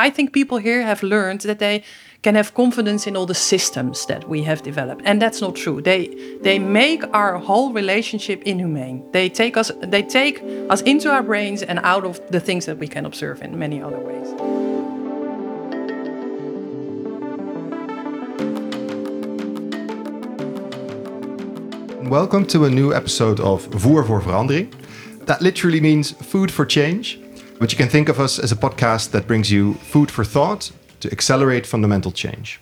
I think people here have learned that they can have confidence in all the systems that we have developed. And that's not true. They they make our whole relationship inhumane. They take us they take us into our brains and out of the things that we can observe in many other ways. Welcome to a new episode of Voer voor Verandering. That literally means food for change, but you can think of us as a podcast that brings you food for thought to accelerate fundamental change.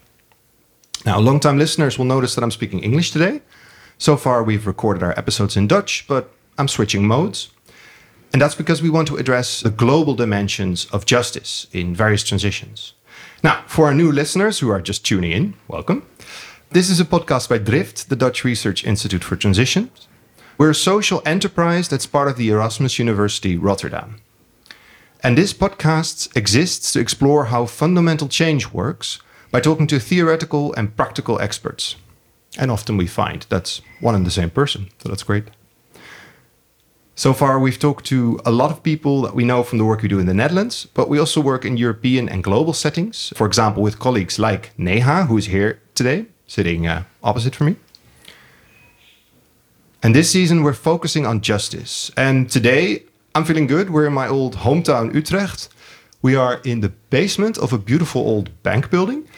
Now, long-time listeners will notice that I'm speaking English today. So far, we've recorded our episodes in Dutch, but I'm switching modes. And that's because we want to address the global dimensions of justice in various transitions. Now, for our new listeners who are just tuning in, welcome. This is a podcast by Drift, the Dutch Research Institute for Transitions. We're a social enterprise that's part of the Erasmus University Rotterdam. And this podcast exists to explore how fundamental change works by talking to theoretical and practical experts. And often we find that's one and the same person, so that's great. So far, we've talked to a lot of people that we know from the work we do in the Netherlands, but we also work in European and global settings. For example, with colleagues like Neha, who is here today, sitting uh, opposite from me. And this season, we're focusing on justice. And today, I'm feeling good. We're in my old hometown, Utrecht. We are in the basement of a beautiful old bank building.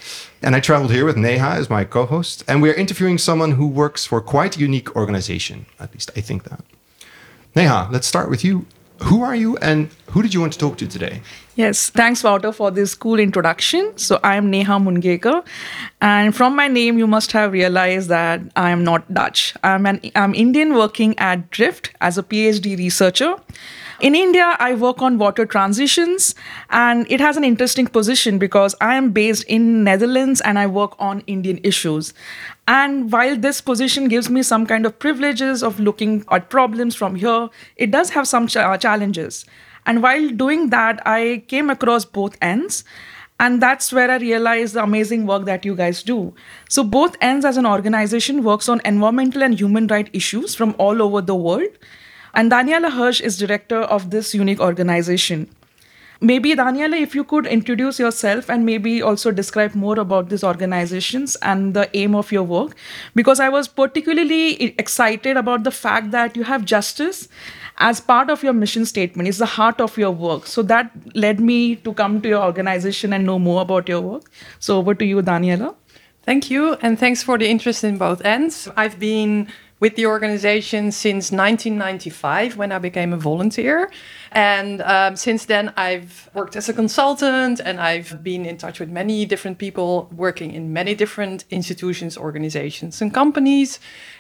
And I traveled here with Neha as my co host. And we're interviewing someone who works for quite a unique organization. At least I think that. Neha, let's start with you. Who are you and who did you want to talk to today? Yes, thanks, Wouter, for this cool introduction. So, I'm Neha Mungekar, and from my name, you must have realized that I am not Dutch. I'm an I'm Indian working at Drift as a PhD researcher. In India, I work on water transitions, and it has an interesting position because I am based in Netherlands and I work on Indian issues. And while this position gives me some kind of privileges of looking at problems from here, it does have some ch- challenges. And while doing that, I came across both ends. And that's where I realized the amazing work that you guys do. So, both ends as an organization works on environmental and human rights issues from all over the world. And Daniëlle Hirsch is director of this unique organization. Maybe, Daniëlle, if you could introduce yourself and maybe also describe more about these organizations and the aim of your work, because I was particularly excited about the fact that you have justice as part of your mission statement. It's the heart of your work. So that led me to come to your organization and know more about your work. So over to you, Daniëlle. Thank you, and thanks for the interest in both ends. I've been with the organization since 1995 when I became a volunteer. And um, since then, I've worked as a consultant and I've been in touch with many different people working in many different institutions, organizations, and companies.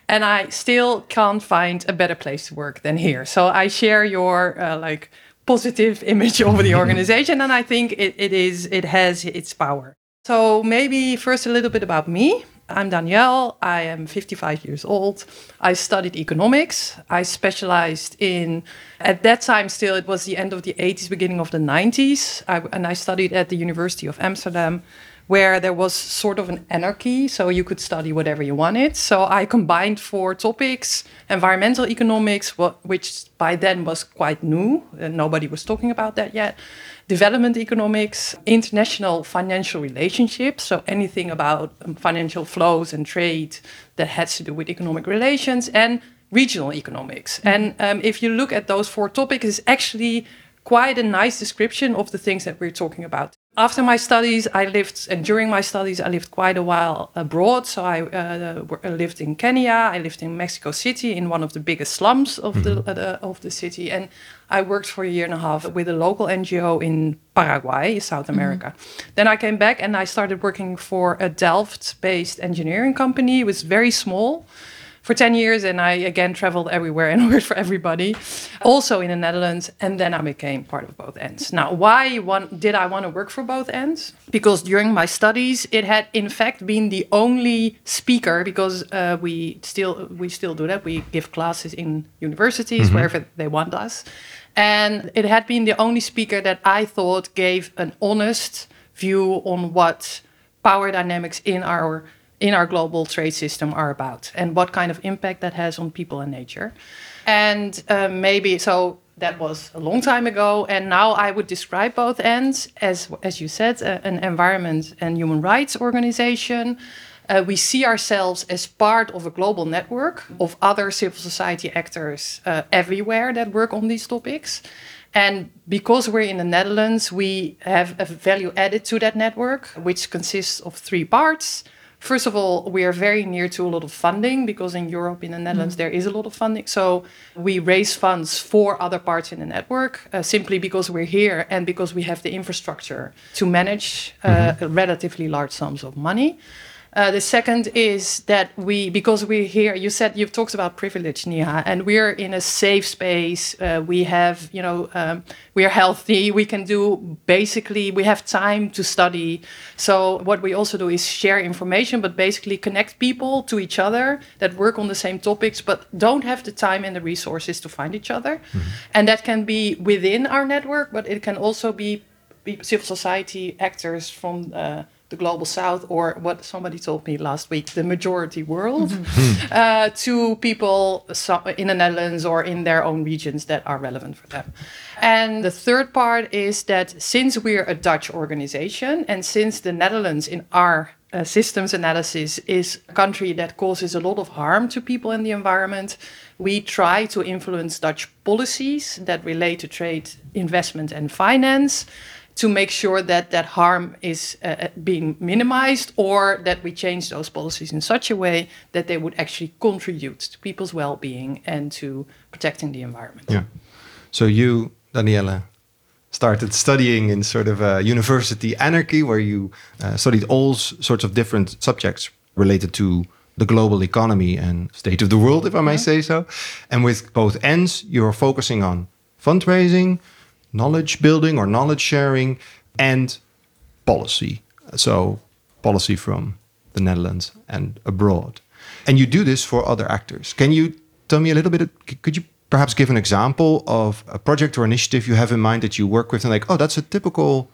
And I still can't find a better place to work than here. So I share your uh, like positive image over the organization, and I think it, it is it has its power. So maybe first a little bit about me. I'm Daniëlle. I am 55 years old. I studied economics. I specialized in, at that time still, it was the end of the 80s, beginning of the 90s. I, and I studied at the University of Amsterdam, where there was sort of an anarchy, so you could study whatever you wanted. So I combined four topics environmental economics, which by then was quite new, and nobody was talking about that yet development economics, international financial relationships, so anything about um, financial flows and trade that has to do with economic relations, and regional economics. Mm-hmm. And um, if you look at those four topics, it's actually quite a nice description of the things that we're talking about after my studies, I lived, and during my studies, I lived quite a while abroad. So I uh, lived in Kenya, I lived in Mexico City, in one of the biggest slums of mm-hmm. the uh, of the city, and I worked for a year and a half with a local NGO in Paraguay, South mm-hmm. America. Mm-hmm. Then I came back and I started working for a Delft-based engineering company. It was very small for 10 years and I again traveled everywhere and worked for everybody, also in the Netherlands. And then I became part of both ends. Now, why one, did I want to work for both ends? Because during my studies, it had in fact been the only speaker because uh, we still we still do that. We give classes in universities mm-hmm. wherever they want us. And it had been the only speaker that I thought gave an honest view on what power dynamics in our in our global trade system are about and what kind of impact that has on people and nature. And uh, maybe so that was a long time ago. And now I would describe both ends as, as you said, uh, an environment and human rights organization. Uh, we see ourselves as part of a global network of other civil society actors uh, everywhere that work on these topics. And because we're in the Netherlands, we have a value added to that network, which consists of three parts. First of all, we are very near to a lot of funding because in Europe, in the Netherlands, mm. there is a lot of funding. So we raise funds for other parts in the network uh, simply because we're here and because we have the infrastructure to manage uh, mm-hmm. relatively large sums of money. Uh, the second is that we, because we're here, you said you've talked about privilege, Neha, and we're in a safe space. Uh, we have, you know, um, we are healthy. We can do basically, we have time to study. So what we also do is share information, but basically connect people to each other that work on the same topics, but don't have the time and the resources to find each other. Mm-hmm. And that can be within our network, but it can also be, be civil society actors from. Uh, the global south or what somebody told me last week the majority world mm-hmm. uh, to people in the netherlands or in their own regions that are relevant for them and the third part is that since we're a dutch organization and since the netherlands in our uh, systems analysis is a country that causes a lot of harm to people and the environment. We try to influence Dutch policies that relate to trade, investment, and finance to make sure that that harm is uh, uh, being minimized or that we change those policies in such a way that they would actually contribute to people's well-being and to protecting the environment. Yeah. So you, Daniëlle, started studying in sort of a university anarchy where you uh, studied all sorts of different subjects related to the global economy and state of the world, if I may say so. And with both ends, you're focusing on fundraising, knowledge building or knowledge sharing and policy. So, policy from the Netherlands and abroad. And you do this for other actors. Can you tell me a little bit? Could you perhaps give an example of a project or initiative you have in mind that you work with and like, oh, that's a typical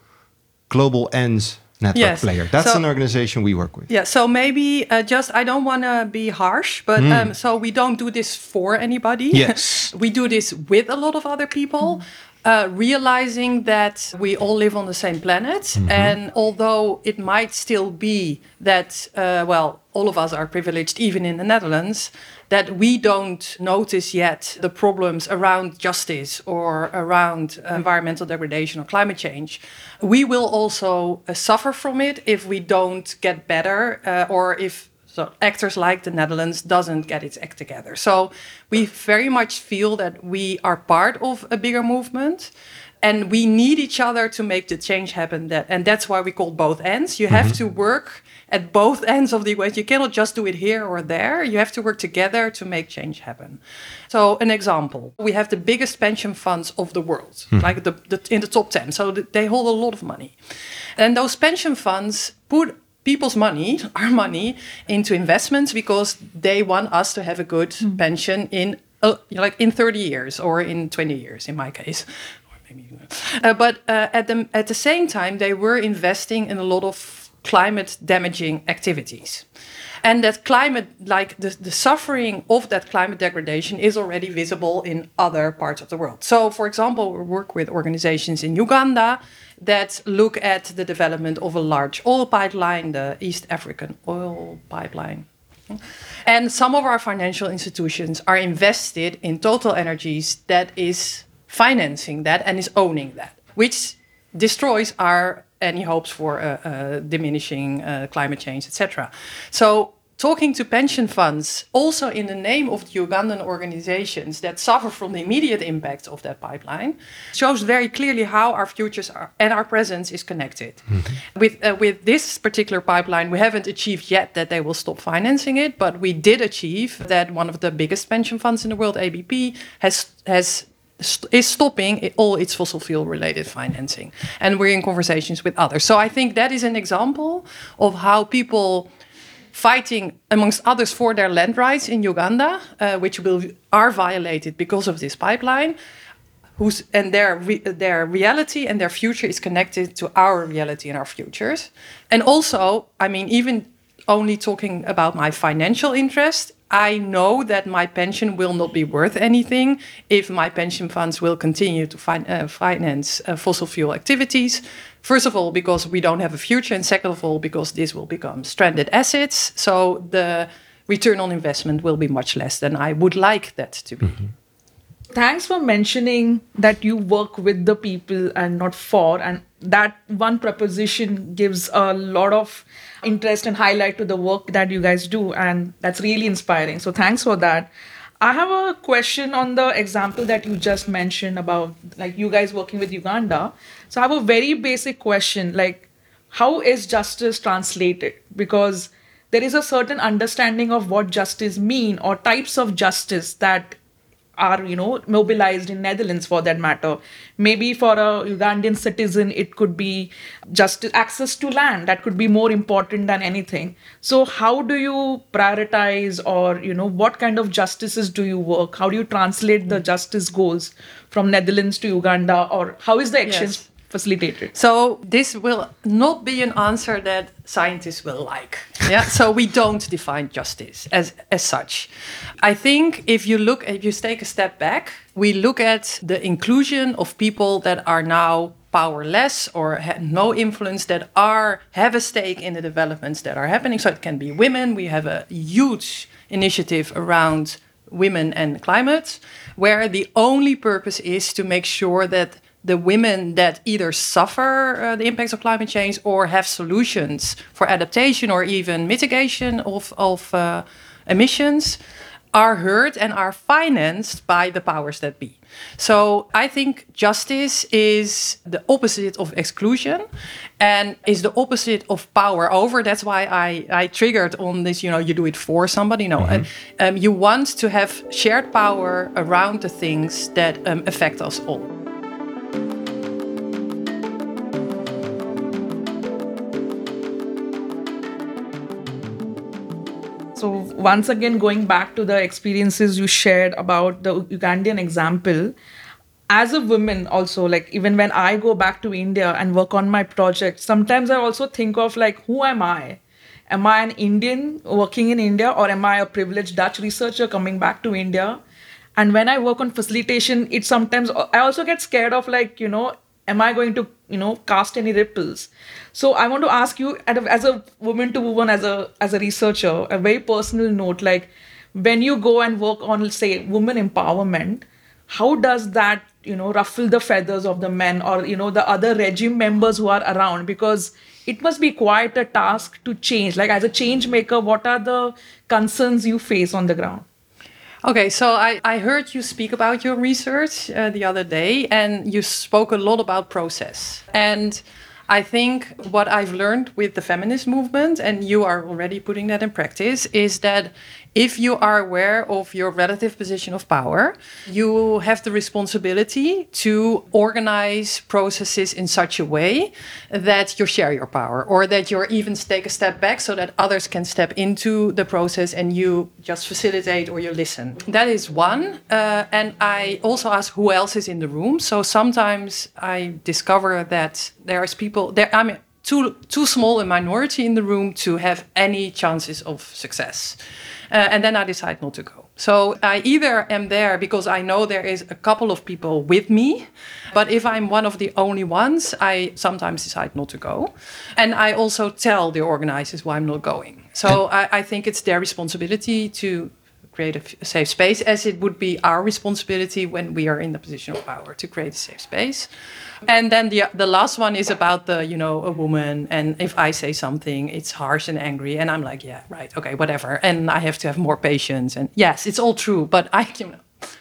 global ends network yes. player. That's so, an organization we work with. Yeah. So maybe uh, just I don't want to be harsh, but mm. um, so we don't do this for anybody. Yes. we do this with a lot of other people. Mm uh, realizing that we all live on the same planet. Mm-hmm. And although it might still be that, uh, well, all of us are privileged, even in the Netherlands, that we don't notice yet the problems around justice or around uh, environmental degradation or climate change. We will also uh, suffer from it if we don't get better uh, or if so actors like the Netherlands doesn't get its act together. So we very much feel that we are part of a bigger movement and we need each other to make the change happen that and that's why we call both ends you have mm-hmm. to work at both ends of the equation you cannot just do it here or there you have to work together to make change happen so an example we have the biggest pension funds of the world mm-hmm. like the, the, in the top 10 so they hold a lot of money and those pension funds put people's money, our money, into investments because they want us to have a good mm. pension in uh, like in 30 years or in 20 years, in my case. Uh, but uh, at the at the same time, they were investing in a lot of climate damaging activities. And that climate, like the, the suffering of that climate degradation, is already visible in other parts of the world. So, for example, we work with organizations in Uganda that look at the development of a large oil pipeline, the East African oil pipeline. And some of our financial institutions are invested in Total Energies that is financing that and is owning that, which destroys our any hopes for uh, uh, diminishing uh, climate change, etc. So talking to pension funds, also in the name of the Ugandan organizations that suffer from the immediate impact of that pipeline, shows very clearly how our futures are, and our presence is connected. Mm-hmm. With, uh, with this particular pipeline, we haven't achieved yet that they will stop financing it, but we did achieve that one of the biggest pension funds in the world, ABP, has has is stopping all its fossil fuel related financing. And we're in conversations with others. So I think that is an example of how people fighting, amongst others, for their land rights in Uganda, uh, which will, are violated because of this pipeline. Who's, and their re, their reality and their future is connected to our reality and our futures. And also, I mean, even only talking about my financial interest. I know that my pension will not be worth anything if my pension funds will continue to fin- uh, finance uh, fossil fuel activities. First of all, because we don't have a future, and second of all, because this will become stranded assets. So the return on investment will be much less than I would like that to be. Mm-hmm thanks for mentioning that you work with the people and not for and that one proposition gives a lot of interest and highlight to the work that you guys do and that's really inspiring so thanks for that i have a question on the example that you just mentioned about like you guys working with uganda. So i have a very basic question like how is justice translated? Because there is a certain understanding of what justice mean or types of justice that are you know mobilized in netherlands for that matter. Maybe for a ugandan citizen it could be just access to land that could be more important than anything. So how do you prioritize or you know what kind of justices do you work? How do you translate the hmm. justice goals from netherlands to uganda? Or how is the exchange yes facilitated. So this will not be an answer that scientists will like. Yeah. so we don't define justice as as such. I think if you look if you take a step back, we look at the inclusion of people that are now powerless or no influence that are have a stake in the developments that are happening. So it can be women. We have a huge initiative around women and climate, where the only purpose is to make sure that the women that either suffer uh, the impacts of climate change or have solutions for adaptation or even mitigation of, of uh, emissions are heard and are financed by the powers that be. So I think justice is the opposite of exclusion and is the opposite of power over. That's why I, I triggered on this, you know, you do it for somebody. No, mm-hmm. um, you want to have shared power around the things that um, affect us all. So, once again, going back to the experiences you shared about the Ugandan example, as a woman, also, like even when I go back to India and work on my project, sometimes I also think of like, who am I? Am I an Indian working in India or am I a privileged Dutch researcher coming back to India? And when I work on facilitation, it sometimes I also get scared of like, you know, am I going to, you know, cast any ripples? So I want to ask you, as a woman to woman, as a as a researcher, a very personal note, like when you go and work on, say, women empowerment, how does that you know ruffle the feathers of the men or you know the other regime members who are around? Because it must be quite a task to change. Like as a change maker what are the concerns you face on the ground Okay, so I, I heard you speak about your research uh, the other day, and you spoke a lot about process. And I think what I've learned with the feminist movement, and you are already putting that in practice, is that if you are aware of your relative position of power, you have the responsibility to organize processes in such a way that you share your power or that you even take a step back so that others can step into the process and you just facilitate or you listen. That is one. Uh, and I also ask who else is in the room. So sometimes I discover that there's people there. I mean, too too small a minority in the room to have any chances of success. Uh, and then I decide not to go. So I either am there because I know there is a couple of people with me, but if I'm one of the only ones, I sometimes decide not to go. And I also tell the organizers why I'm not going. So I, I think it's their responsibility to create a, safe space, as it would be our responsibility when we are in the position of power to create a safe space. And then the the last one is about the you know a woman, and if I say something, it's harsh and angry, and I'm like, yeah, right, okay, whatever, and I have to have more patience. And yes, it's all true, but I you know.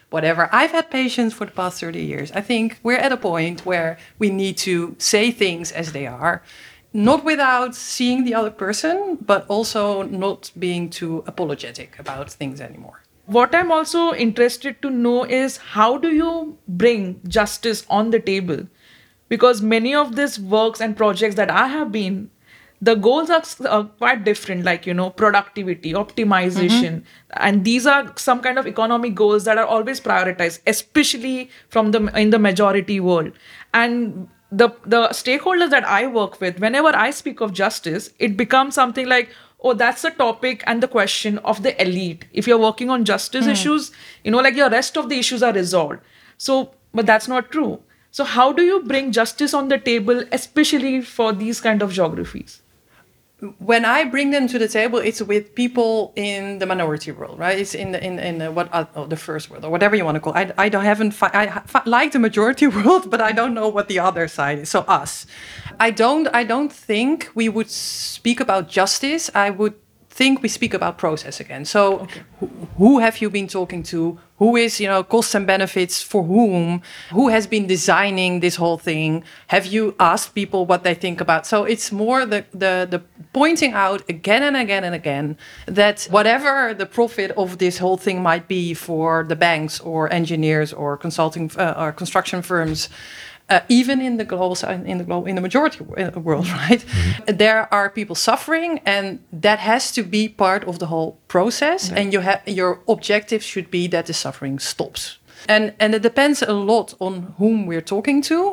Whatever. I've had patience for the past 30 years. I think we're at a point where we need to say things as they are not without seeing the other person, but also not being too apologetic about things anymore. What I'm also interested to know is how do you bring justice on the table? Because many of these works and projects that I have been, the goals are, are quite different, like, you know, productivity, optimization. Mm-hmm. And these are some kind of economic goals that are always prioritized, especially from the in the majority world. And the the stakeholders that I work with, whenever I speak of justice, it becomes something like, oh, that's the topic and the question of the elite. If you're working on justice hmm. issues, you know, like your rest of the issues are resolved. So, but that's not true. So, how do you bring justice on the table, especially for these kind of geographies? When I bring them to the table, it's with people in the minority world, right? It's in the in in the, what uh, oh, the first world or whatever you want to call. It. I I don't haven't fi- I fi- like the majority world, but I don't know what the other side is. So us, I don't I don't think we would speak about justice. I would think we speak about process again. So, who, who have you been talking to? Who is, you know, costs and benefits for whom? Who has been designing this whole thing? Have you asked people what they think about? So it's more the the the pointing out again and again and again that whatever the profit of this whole thing might be for the banks or engineers or consulting uh, or construction firms uh, even in the global in the global in the majority world right mm-hmm. there are people suffering and that has to be part of the whole process yeah. and you have your objective should be that the suffering stops and and it depends a lot on whom we're talking to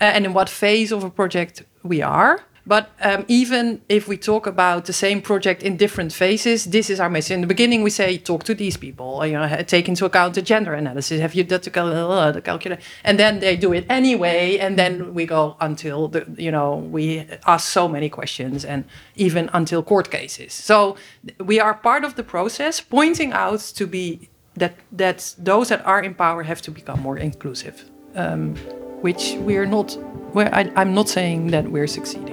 uh, and in what phase of a project we are but um, even if we talk about the same project in different phases, this is our message. In the beginning, we say talk to these people. You know, take into account the gender analysis. Have you done the, cal- the calculate? And then they do it anyway. And then we go until the you know we ask so many questions and even until court cases. So we are part of the process, pointing out to be that that those that are in power have to become more inclusive. Um, which we're not. Where I'm not saying that we're succeeding.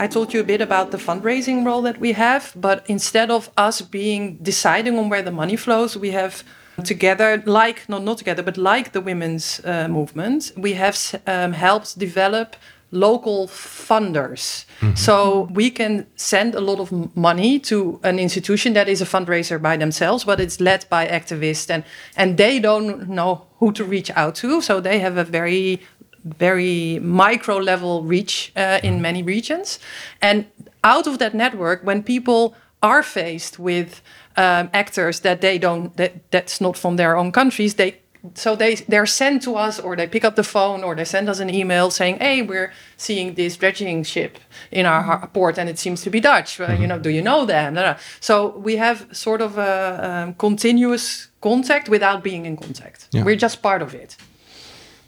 I told you a bit about the fundraising role that we have, but instead of us being deciding on where the money flows, we have together, like no, not together, but like the women's uh, movement, we have um, helped develop local funders. Mm-hmm. So we can send a lot of money to an institution that is a fundraiser by themselves, but it's led by activists and and they don't know who to reach out to. So they have a very very micro level reach uh, in many regions. And out of that network, when people are faced with um, actors that they don't that that's not from their own countries, they so they they're sent to us or they pick up the phone or they send us an email saying hey we're seeing this dredging ship in our port and it seems to be dutch well, you know do you know them? So we have sort of a um, continuous contact without being in contact. Yeah. we're just part of it.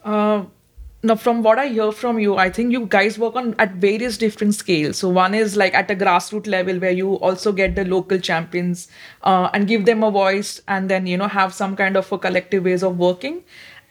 Uh, now from what i hear from you i think you guys work on at various different scales. So one is like at a grassroots level where you also get the local champions uh, and give them a voice and then you know have some kind of a collective ways of working.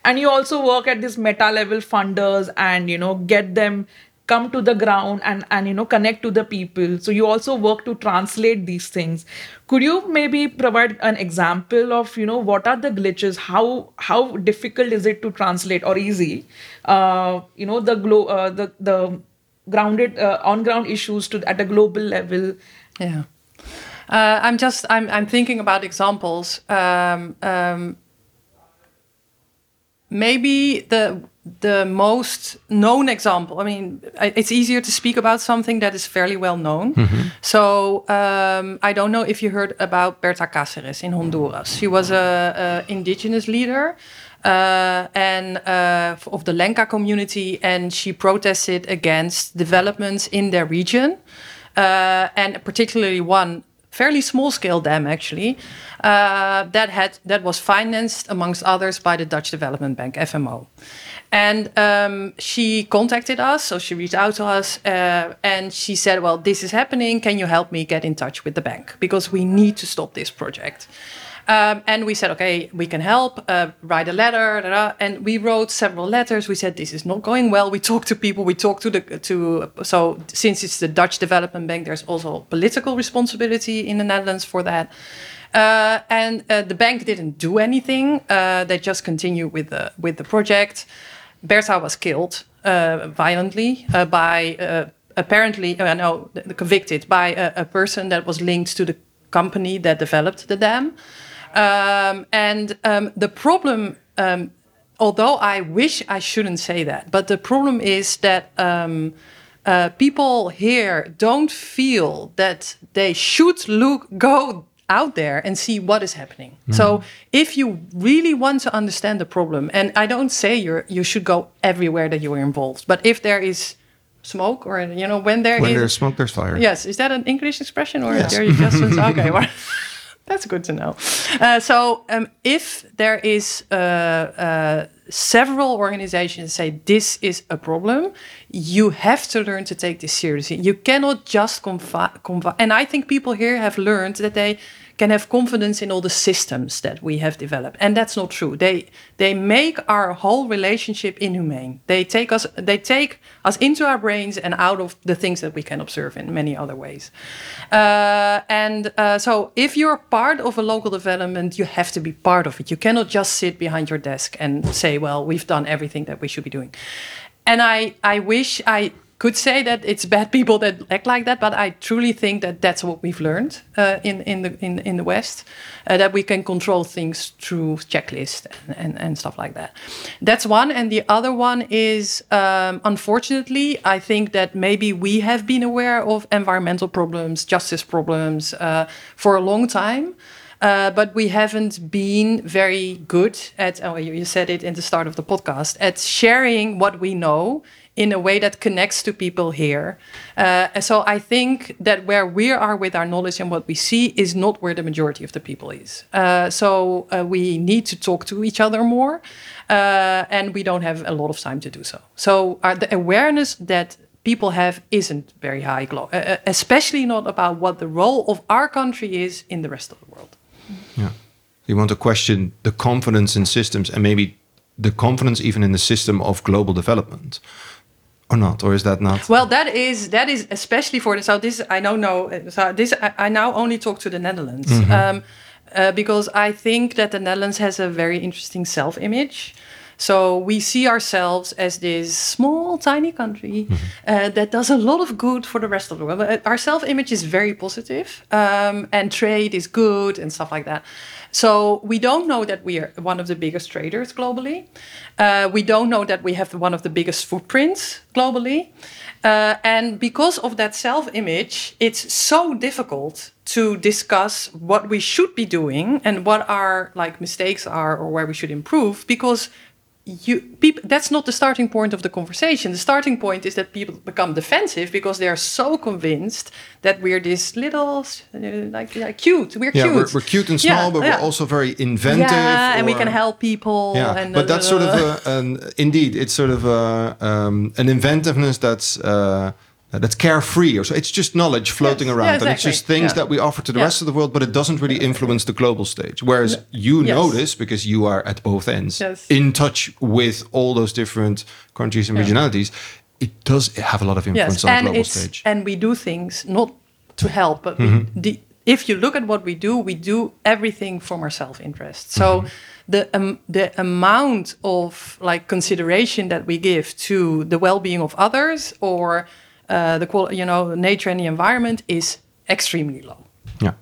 And you also work at this meta level funders and you know get them come to the ground and and you know connect to the people. So you also work to translate these things. Could you maybe provide an example of you know what are the glitches? How how difficult is it to translate or easy? Uh, you know the glo- uh, the the grounded uh, on ground issues to at a global level. Yeah. Uh, i'm just i'm i'm thinking about examples. Um, um, maybe the the most known example i mean it's easier to speak about something that is fairly well known mm-hmm. so um, i don't know if you heard about berta cáceres in honduras she was a, a indigenous leader uh, and uh, of the lenca community and she protested against developments in their region uh, and particularly one fairly small scale dam actually uh, that had that was financed amongst others by the Dutch Development Bank FMO. And um, she contacted us, so she reached out to us uh, and she said, Well, this is happening. Can you help me get in touch with the bank? Because we need to stop this project. Um, and we said, okay, we can help, uh, write a letter. Da, da. And we wrote several letters. We said, this is not going well. We talked to people. We talked to the, to, so since it's the Dutch Development Bank, there's also political responsibility in the Netherlands for that. Uh, and uh, the bank didn't do anything. Uh, they just continued with the, with the project. Berta was killed uh, violently uh, by apparently uh, no convicted by a, a, person that was linked to the company that developed the dam. Um, and um, the problem, um, although I wish I shouldn't say that, but the problem is that um, uh, people here don't feel that they should look go out there and see what is happening. So if you really want to understand the problem, and I don't say you you should go everywhere that you are involved, but if there is smoke or you know when there When is- there's smoke, there's fire. Yes, is that an English expression or Yes. are you just okay? Well, that's good to know. Uh, so, um, if there is uh, uh, several organizations say this is a problem, you have to learn to take this seriously. You cannot just confi- and I think people here have learned that they can have confidence in all the systems that we have developed. And that's not true. They they make our whole relationship inhumane. They take us they take us into our brains and out of the things that we can observe in many other ways. Uh, and uh, so if you're part of a local development you have to be part of it. You cannot just sit behind your desk and say well we've done everything that we should be doing. And i i wish i could say that it's bad people that act like that, but I truly think that that's what we've learned uh, in in the in, in the West, uh, that we can control things through checklists and, and, and stuff like that. That's one, and the other one is um, unfortunately, I think that maybe we have been aware of environmental problems, justice problems uh, for a long time. Uh, but we haven't been very good at, oh, you you said it in the start of the podcast, at sharing what we know in a way that connects to people here. Uh, so I think that where we are with our knowledge and what we see is not where the majority of the people is. Uh, so uh, we need to talk to each other more, uh, and we don't have a lot of time to do so. So our, the awareness that people have isn't very high, uh, uh, especially not about what the role of our country is in the rest of the world. Yeah. You want to question the confidence in systems and maybe the confidence even in the system of global development. Or not, or is that not? Well, that is that is especially for the so this I don't know so this I, I now only talk to the Netherlands um, uh, because I think that the Netherlands has a very interesting self-image. So we see ourselves as this small, tiny country uh, that does a lot of good for the rest of the world. But Our self-image is very positive, um, and trade is good and stuff like that. So we don't know that we are one of the biggest traders globally. Uh, we don't know that we have one of the biggest footprints globally. Uh, and because of that self image, it's so difficult to discuss what we should be doing and what our like mistakes are or where we should improve because you people that's not the starting point of the conversation the starting point is that people become defensive because they are so convinced that we're this little uh, like, like cute we're yeah, cute we're, we're cute and small, Yeah, but yeah. we're also very inventive. yeah and we can help people Yeah, and but that's sort of uh, a, an indeed, it's sort of a, um, an inventiveness that's uh, that's carefree, or so. It's just knowledge floating Yes, around, yeah, and it's just things Yeah. that we offer to the Yeah. rest of the world, but it doesn't really influence the global stage. Whereas you Yes. know this because you are at both ends, Yes. in touch with all those different countries and regionalities. It does have a lot of influence on the global stage. and we do things not to help but Mm-hmm. we, the, if you look at what we do we do everything from our self-interest so Mm-hmm. the um, the amount of like consideration that we give to the well-being of others or uh, the qual- you know nature and the environment is extremely low. Yeah,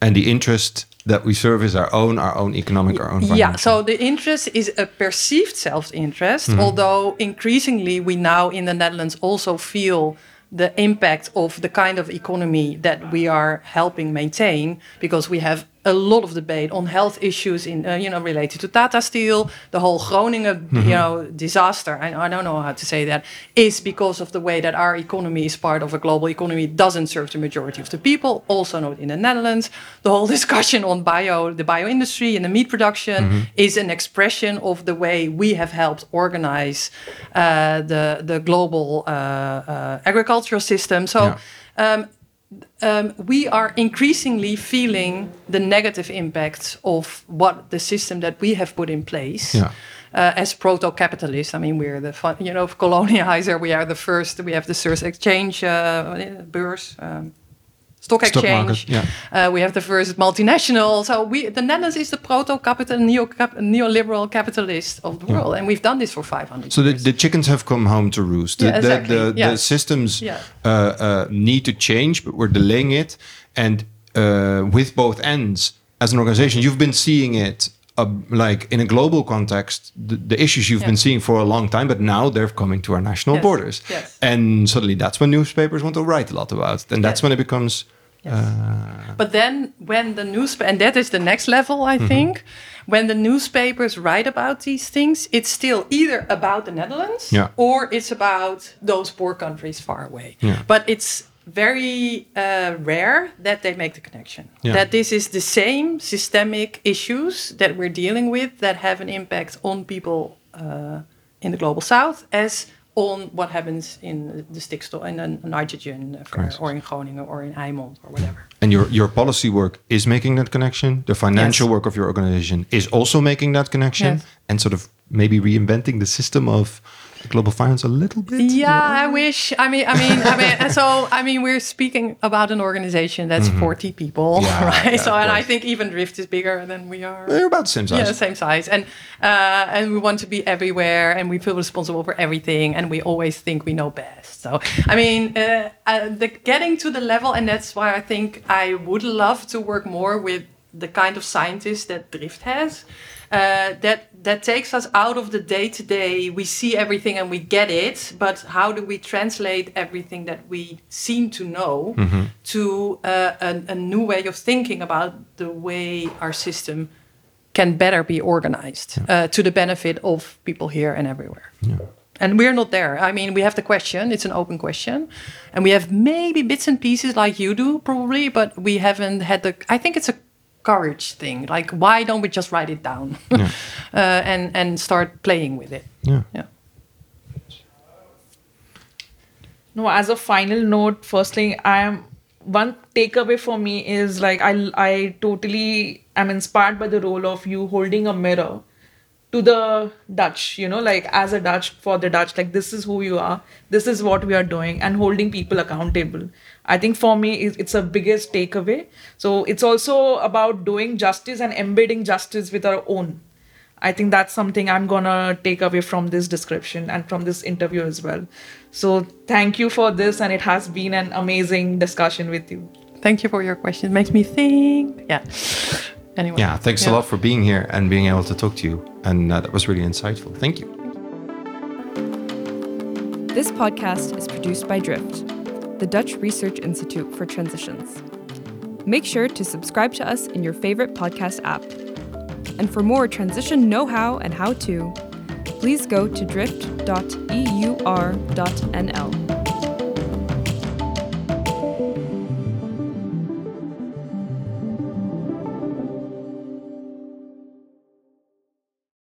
and the interest that we serve is our own, our own economic, our own. Yeah, so the interest is a perceived self interest, although increasingly we now in the Netherlands also feel the impact of the kind of economy that we are helping maintain because we have a lot of debate on health issues in uh, you know related to Tata Steel. The whole Groningen you know disaster I, I don't know how to say that is because of the way that our economy is part of a global economy doesn't serve the majority of the people also not in the Netherlands. The whole discussion on bio the bio industry and the meat production is an expression of the way we have helped organize uh, the the global uh, uh, agricultural system. So Yeah. um, um, we are increasingly feeling the negative impacts of what the system that we have put in place. Yeah. Uh, as proto-capitalists, I mean, we're the you know colonizer. We are the first. We have the first exchange, uh, beurs, um, stock Stock exchange. market, yeah. Uh, we have the first multinational. So we, the Netherlands is the proto-capital, neo neoliberal capitalist of the world, and we've done this for 500 So the, the chickens have come home to roost. The, Yeah, exactly. the, the, Yeah. systems Yeah. uh, uh, need to change, but we're delaying it. And uh, with both ends, as an organization, you've been seeing it uh, like in a global context, the, the issues you've Yeah. been seeing for a long time, but now they're coming to our national Yes. borders. Yes. And suddenly that's when newspapers want to write a lot about it. And that's Yes. when it becomes Yes. Uh, But then when the newspaper, and that is the next level. I think, when the newspapers write about these things, it's still either about the Netherlands Yeah. or it's about those poor countries far away. Yeah. But it's very uh, rare that they make the connection. Yeah. That this is the same systemic issues that we're dealing with that have an impact on people uh, in the global south as on what happens in the stikstof in a nitrogen affair, or in Groningen or in IJmond or whatever. and your your policy work is making that connection. The financial Yes. work of your organization is also making that connection, Yes. and sort of maybe reinventing the system of global finance a little bit. Yeah, I wish. I mean, I mean, I mean. so, I mean, we're speaking about an organization that's 40 people. Yeah, right? yeah, so, and I think even Drift is bigger than we are. They're about the same size. Yeah, same size, and uh, and we want to be everywhere, and we feel responsible for everything, and we always think we know best. So, I mean, uh, uh, the getting to the level, and that's why I think I would love to work more with the kind of scientists that Drift has. Uh, that that takes us out of the day to day. We see everything and we get it, but how do we translate everything that we seem to know to uh, a, a new way of thinking about the way our system can better be organized uh, to the benefit of people here and everywhere. And we're not there. I mean, we have the question, it's an open question. And we have maybe bits and pieces like you do, probably, but we haven't had the. I think it's a courage thing. Like, why don't we just write it down uh, and, and start playing with it? Yeah. Yeah. No, as a final note, firstly, I am one takeaway for me is like I I totally am inspired by the role of you holding a mirror to the Dutch, you know, like as a Dutch for the Dutch, like this is who you are, this is what we are doing, and holding people accountable. I think for me, it's it's a biggest takeaway. So it's also about doing justice and embedding justice with our own. I think that's something I'm gonna take away from this description and from this interview as well. So thank you for this, and it has been an amazing discussion with you. Thank you for your question. It makes me think. Yeah. Anyway. Yeah, thanks a lot for being here and being able to talk to you. And uh, that was really insightful. Thank you. This podcast is produced by Drift, the Dutch Research Institute for Transitions. Make sure to subscribe to us in your favorite podcast app. And for more transition know how and how to, please go to drift.eur.nl.